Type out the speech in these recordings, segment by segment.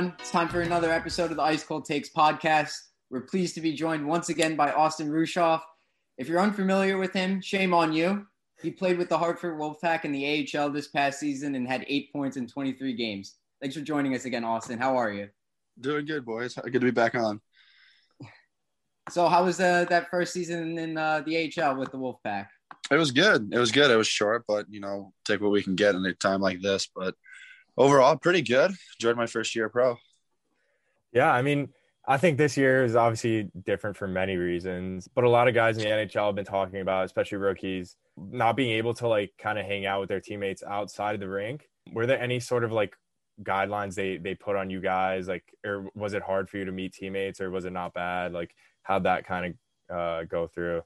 everyone. It's time for another episode of the Ice Cold Takes podcast. We're pleased to be joined once again by Austin Rueschhoff. If you're unfamiliar with him, shame on you. He played with the Hartford Wolfpack in the AHL this past season and had eight points in 23 games. Thanks for joining us again, Austin. How are you? Doing good, boys. Good to be back on. So, how was uh, that first season in uh, the AHL with the Wolfpack? It was good. It was good. It was short, but you know, take what we can get in a time like this. But overall, pretty good. Enjoyed my first year pro. Yeah, I mean, I think this year is obviously different for many reasons, but a lot of guys in the NHL have been talking about, especially rookies, not being able to like kind of hang out with their teammates outside of the rink. Were there any sort of like guidelines they they put on you guys, like, or was it hard for you to meet teammates, or was it not bad? Like, how'd that kind of uh, go through?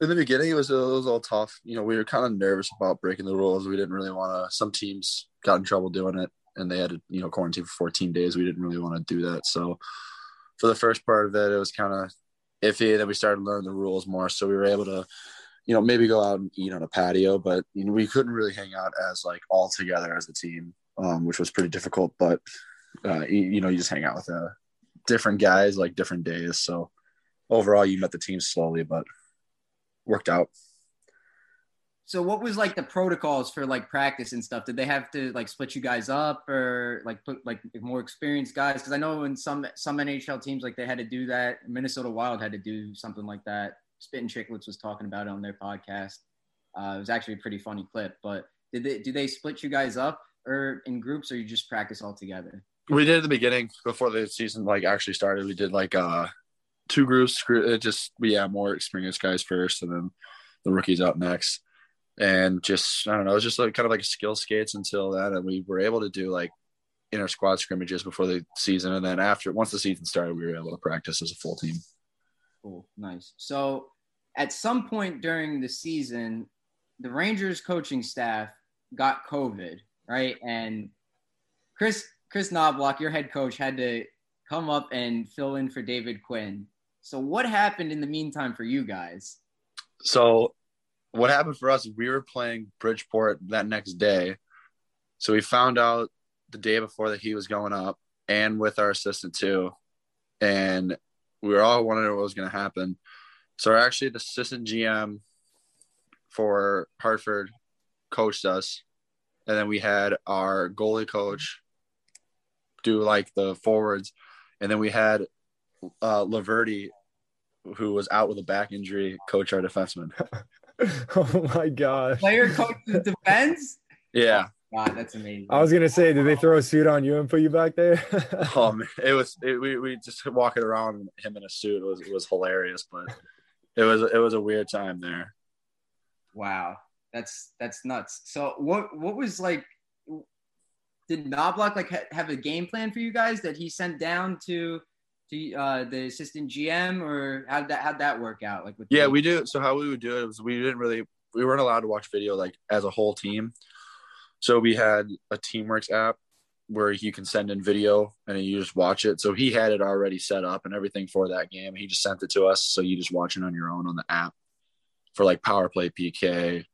In the beginning, it was, it was a little tough. You know, we were kind of nervous about breaking the rules. We didn't really want to. Some teams got in trouble doing it, and they had to, you know, quarantine for 14 days. We didn't really want to do that. So, for the first part of it, it was kind of iffy. Then we started learning the rules more, so we were able to, you know, maybe go out and eat on a patio. But you know, we couldn't really hang out as like all together as a team, um, which was pretty difficult. But uh, you, you know, you just hang out with uh, different guys like different days. So overall, you met the team slowly, but worked out. So, what was like the protocols for like practice and stuff? Did they have to like split you guys up or like put like more experienced guys? Because I know in some some NHL teams like they had to do that. Minnesota Wild had to do something like that. Spittin' Chiclets was talking about it on their podcast. Uh, it was actually a pretty funny clip. But did they do they split you guys up or in groups or you just practice all together? We did at the beginning before the season like actually started. We did like uh two groups. It uh, just we yeah more experienced guys first, and then the rookies out next. And just I don't know, it was just like kind of like skill skates until then, and we were able to do like inter squad scrimmages before the season, and then after once the season started, we were able to practice as a full team. Cool, nice. So, at some point during the season, the Rangers coaching staff got COVID, right? And Kris Kris Knoblauch, your head coach, had to come up and fill in for David Quinn. So, what happened in the meantime for you guys? So, what happened for us? We were playing Bridgeport that next day, so we found out the day before that he was going up, and with our assistant too, and we were all wondering what was going to happen. So, actually, the assistant GM for Hartford coached us, and then we had our goalie coach do like the forwards, and then we had uh, Laverty, who was out with a back injury, coach our defenseman. oh my gosh! Player coach the defense? Yeah. God, that's amazing. I was gonna say, did they throw a suit on you and put you back there? oh man, it was it, we we just walking around him in a suit it was it was hilarious, but it was it was a weird time there. Wow, that's that's nuts. So what what was like? Did Knoblauch like ha- have a game plan for you guys that he sent down to to uh, the assistant GM, or how that how'd that work out? Like with Yeah, the- we do. So how we would do it was we didn't really we weren't allowed to watch video like as a whole team. So we had a Teamworks app where you can send in video and you just watch it. So he had it already set up and everything for that game. He just sent it to us, so you just watch it on your own on the app for like power play, PK,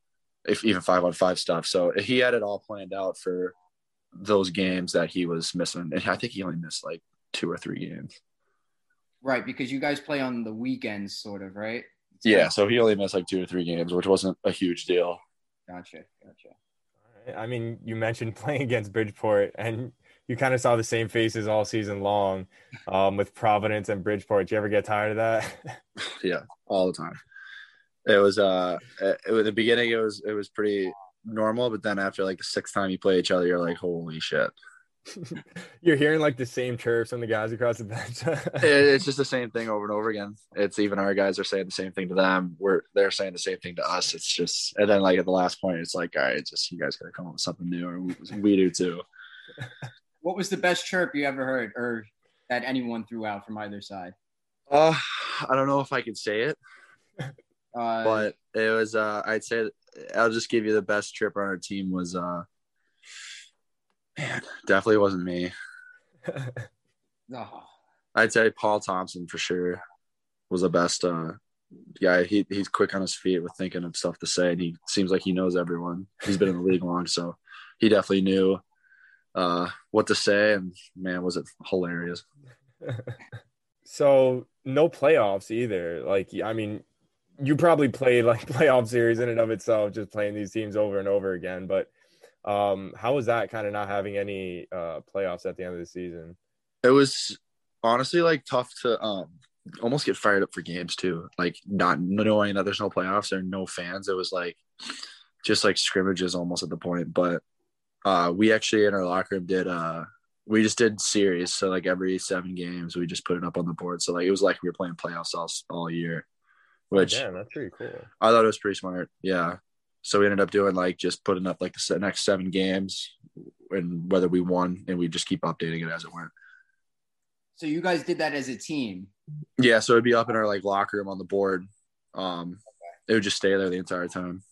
if even five on five stuff. So he had it all planned out for those games that he was missing, and I think he only missed like two or three games. Right because you guys play on the weekends, sort of, right? Yeah, so he only missed like two or three games, which wasn't a huge deal. Gotcha, gotcha. I mean, you mentioned playing against Bridgeport, and you kind of saw the same faces all season long um, with Providence and Bridgeport. Do you ever get tired of that? yeah, all the time. It was uh, it, at the beginning it was it was pretty normal, but then after like the sixth time you play each other, you're like, holy shit, You're hearing like the same chirps from the guys across the bench. It- it's just the same thing over and over again. It's even our guys are saying the same thing to them. We're they're saying the same thing to us. It's just and then like at the last point, it's like, all right, it's just you guys gotta come up with something new, or we, we do too. What was the best chirp you ever heard, or that anyone threw out from either side? Uh, I don't know if I could say it, Uh, but it was. Uh, I'd say I'll just give you the best trip on our team was. Uh, man, definitely wasn't me. oh, I'd say Paul Thompson for sure was the best uh, guy. He he's quick on his feet with thinking of stuff to say, and he seems like he knows everyone. He's been in the league long, so he definitely knew uh, what to say. And man, was it hilarious! so no playoffs either. Like I mean, you probably played like playoff series in and of itself, just playing these teams over and over again. But um, how was that kind of not having any uh, playoffs at the end of the season? It was honestly like tough to um, almost get fired up for games too. Like not knowing that there's no playoffs or no fans. It was like just like scrimmages almost at the point. But uh, we actually in our locker room did uh, we just did series. So like every seven games, we just put it up on the board. So like it was like we were playing playoffs all, all year, which Damn, that's pretty cool. I thought it was pretty smart. Yeah. So we ended up doing like just putting up like the next seven games and whether we won and we just keep updating it as it went. so you guys did that as a team. Yeah. So it'd be up in our like locker room on the board. Um, it would just stay there the entire time.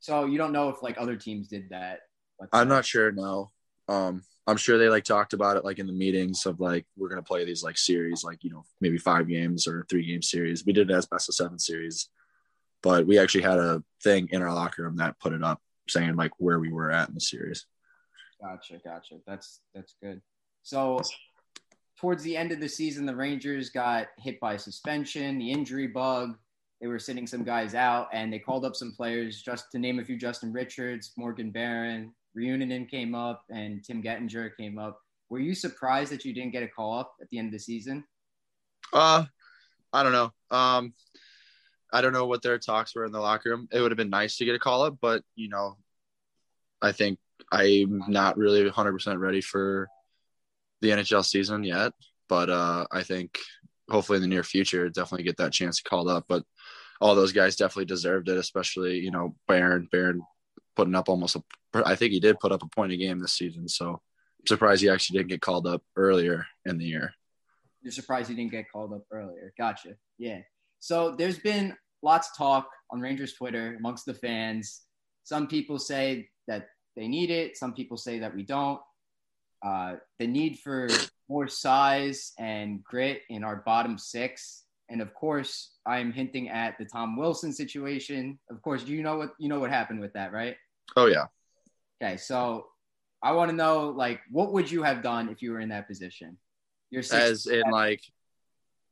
So you don't know if like other teams did that. I'm not sure. No. Um, I'm sure they like talked about it like in the meetings of like we're gonna play these like series, like you know maybe five games or three game series. We did it as best of seven series, but we actually had a thing in our locker room that put it up saying like where we were at in the series. Gotcha, gotcha. That's that's good. So towards the end of the season, the Rangers got hit by suspension, the injury bug. They were sitting some guys out, and they called up some players. Just to name a few: Justin Richards, Morgan Barron, Reunanen came up, and Tim Gettinger came up. Were you surprised that you didn't get a call up at the end of the season? Uh, I don't know. Um, I don't know what their talks were in the locker room. It would have been nice to get a call up, but you know, I think I'm not really 100% ready for the NHL season yet. But uh, I think hopefully in the near future, definitely get that chance called up. But all those guys definitely deserved it, especially you know Barron. Barron putting up almost a. I think he did put up a point a game this season. So I'm surprised he actually didn't get called up earlier in the year. You're surprised he didn't get called up earlier. Gotcha. Yeah. So there's been lots of talk on Rangers Twitter amongst the fans. Some people say that they need it. Some people say that we don't. Uh, the need for more size and grit in our bottom six, and of course, I'm hinting at the Tom Wilson situation. Of course, you know what you know what happened with that, right? Oh yeah. Okay, so I want to know, like, what would you have done if you were in that position? You're as in like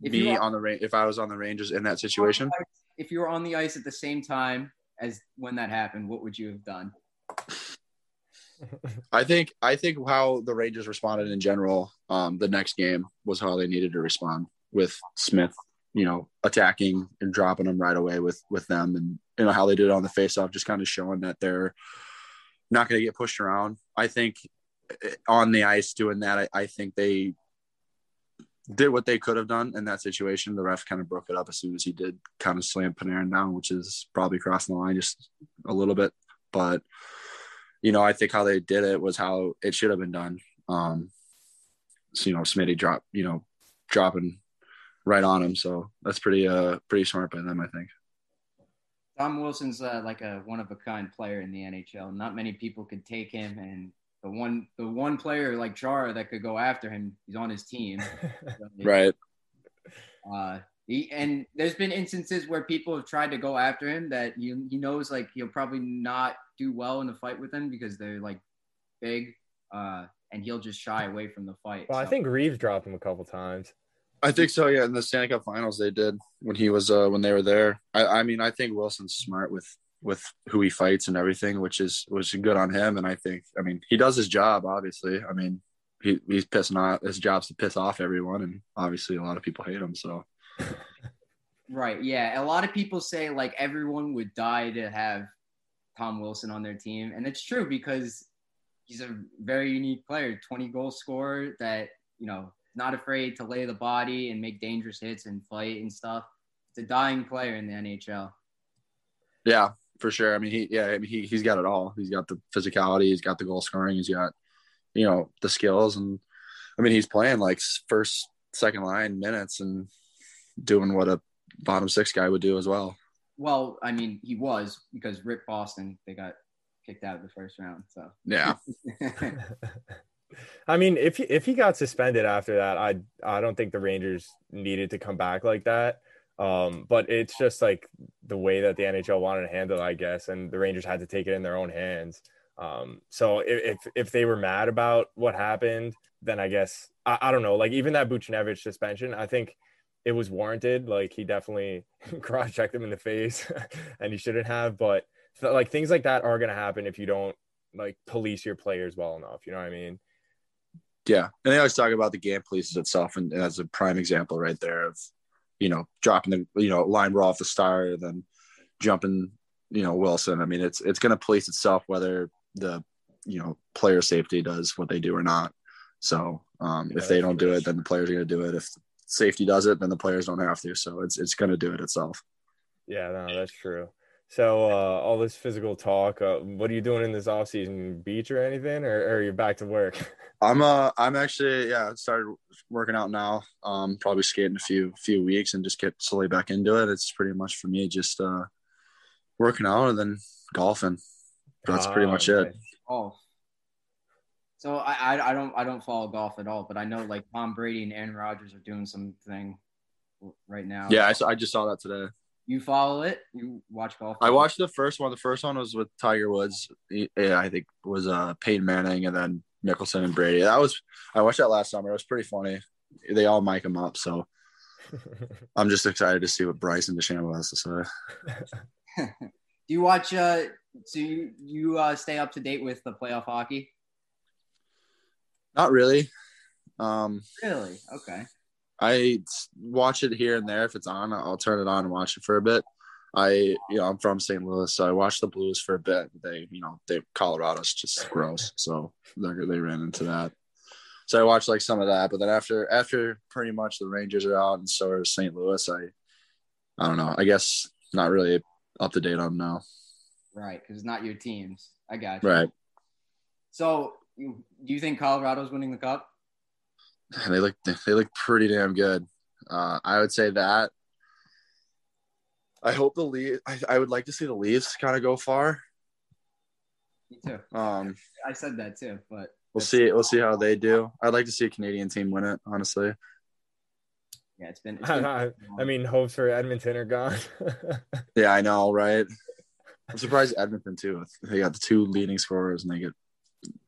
If me were- on the if I was on the Rangers in that situation. If you were on the ice at the same time as when that happened, what would you have done? I think I think how the Rangers responded in general, um, the next game was how they needed to respond with Smith, you know, attacking and dropping them right away with with them, and you know how they did it on the faceoff, just kind of showing that they're not going to get pushed around. I think eh, on the ice doing that, I, I think they did what they could have done in that situation. The ref kind of broke it up as soon as he did kind of slam Panarin down, which is probably crossing the line just a little bit. But you know, I think how they did it was how it should have been done. Um, so, you know, Smitty drop, you know, dropping right on him. So that's pretty, uh, pretty smart by them, I think. Tom Wilson's uh, like a one of a kind player in the NHL. Not many people could take him, and the one the one player like Chara that could go after him, he's on his team. Right. Uh, he, and there's been instances where people have tried to go after him that he, he knows like he'll probably not do well in the fight with them because they're like big, uh, and he'll just shy away from the fight. Well, I think Reaves dropped him a couple times. I think so. Yeah. In the Stanley Cup finals, they did when he was, uh, when they were there. I, I mean, I think Wilson's smart with, with who he fights and everything, which is, was good on him. And I think, I mean, he does his job, obviously. I mean, he, he's pissing off, his job's to piss off everyone. And obviously a lot of people hate him. So, Right. Yeah. A lot of people say like everyone would die to have Tom Wilson on their team. And it's true because he's a very unique player, 20 goal scorer that, you know, not afraid to lay the body and make dangerous hits and fight and stuff. It's a dying player in the NHL. Yeah, for sure. I mean, he yeah, I mean, he he's got it all. He's got the physicality, he's got the goal scoring, he's got you know the skills, and I mean, he's playing like first, second line minutes and doing what a bottom six guy would do as well. Well, I mean, he was because Rick Boston they got kicked out of the first round. So Yeah, I mean, if he, if he got suspended after that, I I don't think the Rangers needed to come back like that. Um, but it's just like the way that the NHL wanted to handle I guess, and the Rangers had to take it in their own hands. Um, so if if they were mad about what happened, then I guess I, I don't know. Like even that Buchnevich suspension, I think it was warranted. Like he definitely cross checked him in the face, and he shouldn't have. But like things like that are gonna happen if you don't like police your players well enough. You know what I mean? yeah. And they always talk about the game polices itself, and as a prime example right there of you know dropping the you know line raw off the star, then jumping you know Wilson. I mean, it's it's going to police itself whether the you know player safety does what they do or not. So um, Yeah, if they don't do it, then the players are going to do it. If safety does it, then the players don't have to. So it's it's going to do it itself. Yeah, no, that's true. So uh, all this physical talk, uh, what are you doing in this off season? Beach or anything, or, or are you back to work? I'm uh I'm actually yeah started working out now. Um, probably skating a few few weeks and just get slowly back into it. It's pretty much for me just uh working out and then golfing. That's pretty Ah, much okay. it. golf. So I, I I don't I don't follow golf at all, but I know like Tom Brady and Aaron Rodgers are doing something right now. Yeah, I, saw, I just saw that today. You follow it? You watch golf? I watched the first one. The first one was with Tiger Woods. Yeah, I think was uh Peyton Manning and then Mickelson and Brady. That was I watched that last summer. It was pretty funny. They all mic him up, so I'm just excited to see what Bryson DeChambeau has to say. Do you watch? Uh, so you you uh, stay up to date with the playoff hockey? Not really. Um, Really? Okay. I watch it here and there if it's on. I'll turn it on and watch it for a bit. I, you know, I'm from St. Louis, so I watched the Blues for a bit. They, you know, they Colorado's just gross, so they they ran into that. So I watched like some of that, but then after after pretty much the Rangers are out and so are St. Louis, I, I don't know. I guess not really up to date on now. Right, because it's not your teams. I got you. Right? So, you, do you think Colorado's winning the cup? They look they look pretty damn good. Uh, I would say that. I hope the lead. I, I would like to see the Leafs kind of go far. Me too. Um, I said that too, but we'll see. We'll see how they do. I'd like to see a Canadian team win it. Honestly, yeah, it's been. It's been I, I mean, hopes for Edmonton are gone. yeah, I know, right? I'm surprised Edmonton too. They got the two leading scorers and they get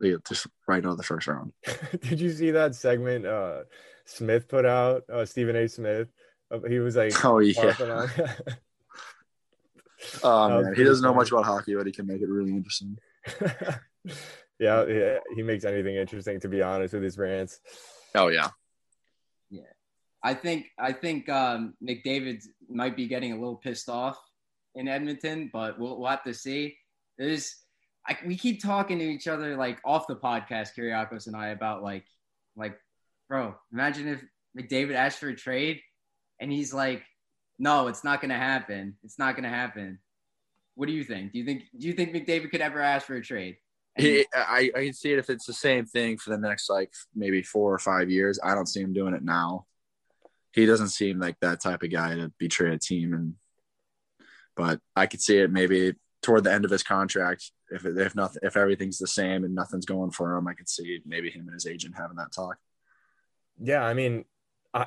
they get just right out of the first round. Did you see that segment uh, Smith put out? Uh, Stephen A. Smith. Uh, He was like, Oh yeah, oh, man. he doesn't know much about hockey, but he can make it really interesting. yeah, yeah, he makes anything interesting. To be honest with his rants. Oh yeah. yeah, I think I think um, McDavid might be getting a little pissed off in Edmonton, but we'll, we'll have to see. There's I, we keep talking to each other like off the podcast, Kyriakos and I, about like like bro, imagine if McDavid asked for a trade and he's like, no, it's not gonna happen. It's not gonna happen. What do you think? Do you think do you think McDavid could ever ask for a trade? I I can see it if it's the same thing for the next like maybe four or five years. I don't see him doing it now. He doesn't seem like that type of guy to betray a team, and but I could see it maybe toward the end of his contract if if nothing if everything's the same and nothing's going for him. I could see maybe him and his agent having that talk. Yeah, I mean,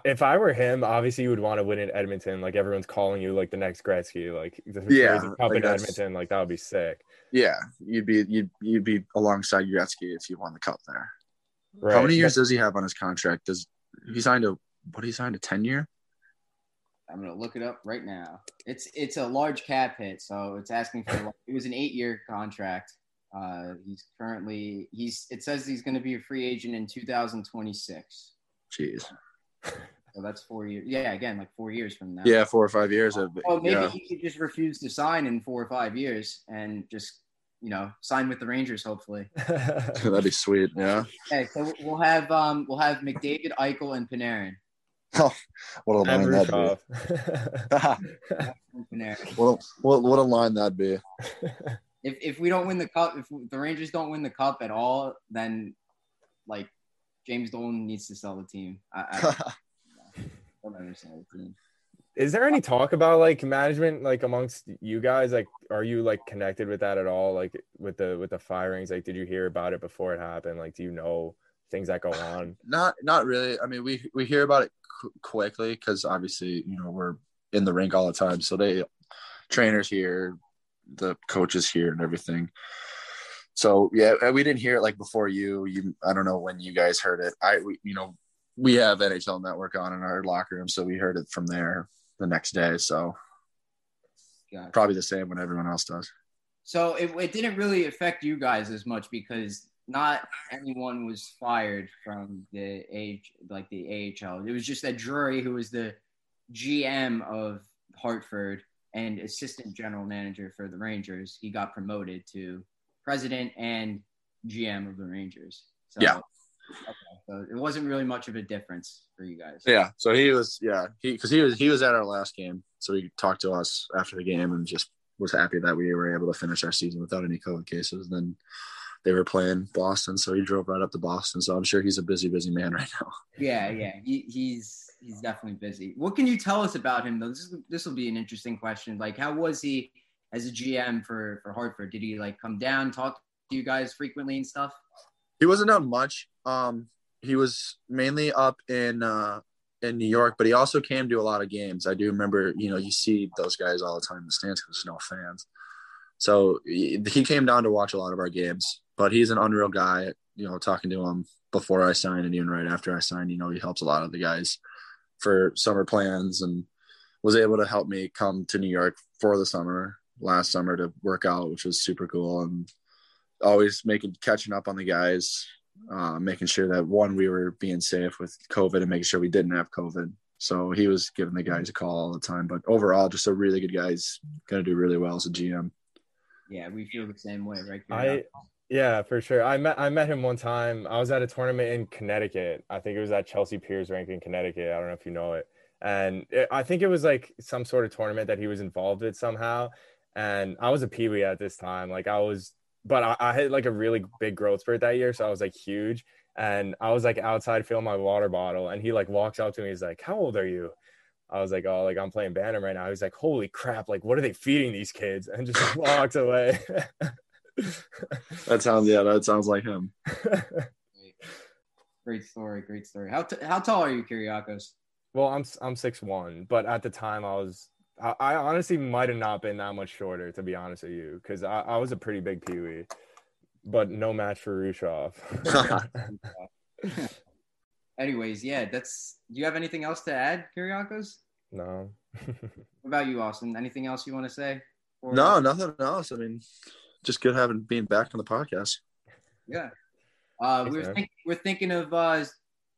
if I were him, obviously you would want to win in Edmonton. Like everyone's calling you like the next Gretzky, like the Yeah, cup like in Edmonton. Like that would be sick. Yeah, you'd be you'd you'd be alongside Gretzky if you won the cup there. Right. How many years does he have on his contract? Does he signed a what he signed a ten year? I'm gonna look it up right now. It's it's a large cap hit, so it's asking for. it was an eight year contract. Uh, he's currently he's. It says he's going to be a free agent in 2026. Jeez. So that's four years. Yeah, again, like four years from now. Yeah, four or five years. Of, Oh, maybe yeah. he could just refuse to sign in four or five years and just you know, sign with the Rangers. Hopefully. That'd be sweet. Yeah. Okay, so we'll have um we'll have McDavid, Eichel, and Panarin. Oh, what a line that'd be. What, a, what, what a line that'd be. If if we don't win the cup, if the Rangers don't win the cup at all, then like James Dolan needs to sell the team. I, I don't ever sell the team. Is there any talk about like management like amongst you guys? Like, are you like connected with that at all? Like with the with the firings? Like, did you hear about it before it happened? Like, do you know things that go on? not not really. I mean, we we hear about it qu- quickly because obviously, you know, we're in the rink all the time. So they trainers here, the coaches here, and everything. So yeah, we didn't hear it like before you. You, I don't know when you guys heard it. I, we, you know, we have NHL Network on in our locker room, so we heard it from there the next day. So Gotcha. probably the same when everyone else does. So it, it didn't really affect you guys as much because not anyone was fired from the age like the AHL. It was just that Drury, who was the GM of Hartford and assistant general manager for the Rangers, he got promoted to president and GM of the Rangers. So, Yeah. Okay, so it wasn't really much of a difference for you guys. Yeah. So he was, yeah, he because he was he was at our last game, so he talked to us after the game and just was happy that we were able to finish our season without any COVID cases. Then they were playing Boston, so he drove right up to Boston. So I'm sure he's a busy, busy man right now. Yeah, yeah, he, he's he's definitely busy. What can you tell us about him though? This this will be an interesting question. Like, how was he as a GM for for Hartford? Did he like come down, talk to you guys frequently and stuff? He wasn't on much. Um, he was mainly up in uh in New York, but he also came to a lot of games. I do remember, you know, you see those guys all the time in the stands because there's no fans. So he came down to watch a lot of our games, but he's an unreal guy. You know, talking to him before I signed and even right after I signed, you know, he helps a lot of the guys for summer plans and was able to help me come to New York for the summer last summer to work out, which was super cool. And always making catching up on the guys, uh, making sure that one we were being safe with COVID and making sure we didn't have COVID. So he was giving the guys a call all the time. But overall, just a really good guy. He's going to do really well as a GM. Yeah, we feel the same way, right? I yeah, for sure. I met I met him one time. I was at a tournament in Connecticut. I think it was at Chelsea Piers Rink in Connecticut. I don't know if you know it. And it, I think it was like some sort of tournament that he was involved with somehow. And I was a peewee at this time. Like I was, but I, I had like a really big growth spurt that year, so I was like huge. And I was like outside filling my water bottle, and he like walks up to me. He's like, "How old are you?" I was like, "Oh, like I'm playing Bantam right now." He's like, "Holy crap! Like, what are they feeding these kids?" And just walked away. That sounds yeah, that sounds like him. Great story, great story. How t- how tall are you, Kyriakos? Well, I'm I'm six one, but at the time I was I, I honestly might have not been that much shorter to be honest with you, because I, I was a pretty big peewee, but no match for Rueschhoff. Anyways, yeah, that's. Do you have anything else to add, Kyriakos? no. What about you, Austin? Anything else you want to say? Or- No, nothing else. I mean, just good having being back on the podcast. Yeah. Uh, we're think, we're thinking of uh,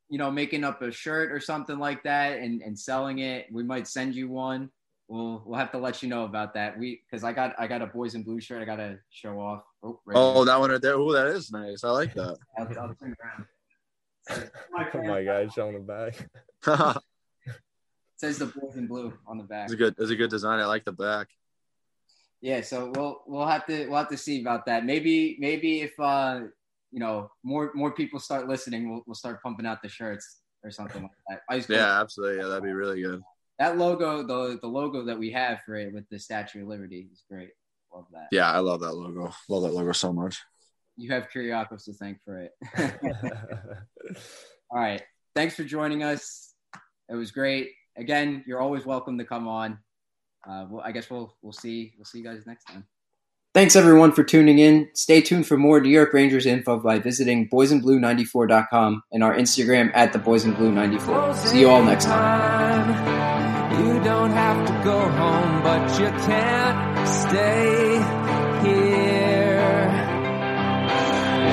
you know making up a shirt or something like that and, and selling it. We might send you one. We'll we'll have to let you know about that. We because I got I got a boys in blue shirt. I got to show off. Oh, right Oh, that one right there. Oh, that is nice. I like that. I'll, I'll turn it around. oh my god, showing the back. It says the boys in blue on the back. It's a good. It's a good design. I like the back. Yeah, so we'll we'll have to we'll have to see about that. Maybe maybe if uh you know more more people start listening, we'll we'll start pumping out the shirts or something like that. Ice Cold. Yeah, absolutely. Yeah, that'd be really good. that logo the the logo that we have for it with the Statue of Liberty is great. Love that. Yeah, I love that logo. Love that logo so much. You have Kyriakos to thank for it. All right. Thanks for joining us. It was great. Again, you're always welcome to come on. Uh, well, I guess we'll we'll see we'll see you guys next time. Thanks everyone for tuning in. Stay tuned for more New York Rangers info by visiting boysandblue94.com and our Instagram at the boysandblue94. See you all next time. You don't have to go home, but you can't stay here.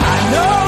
I know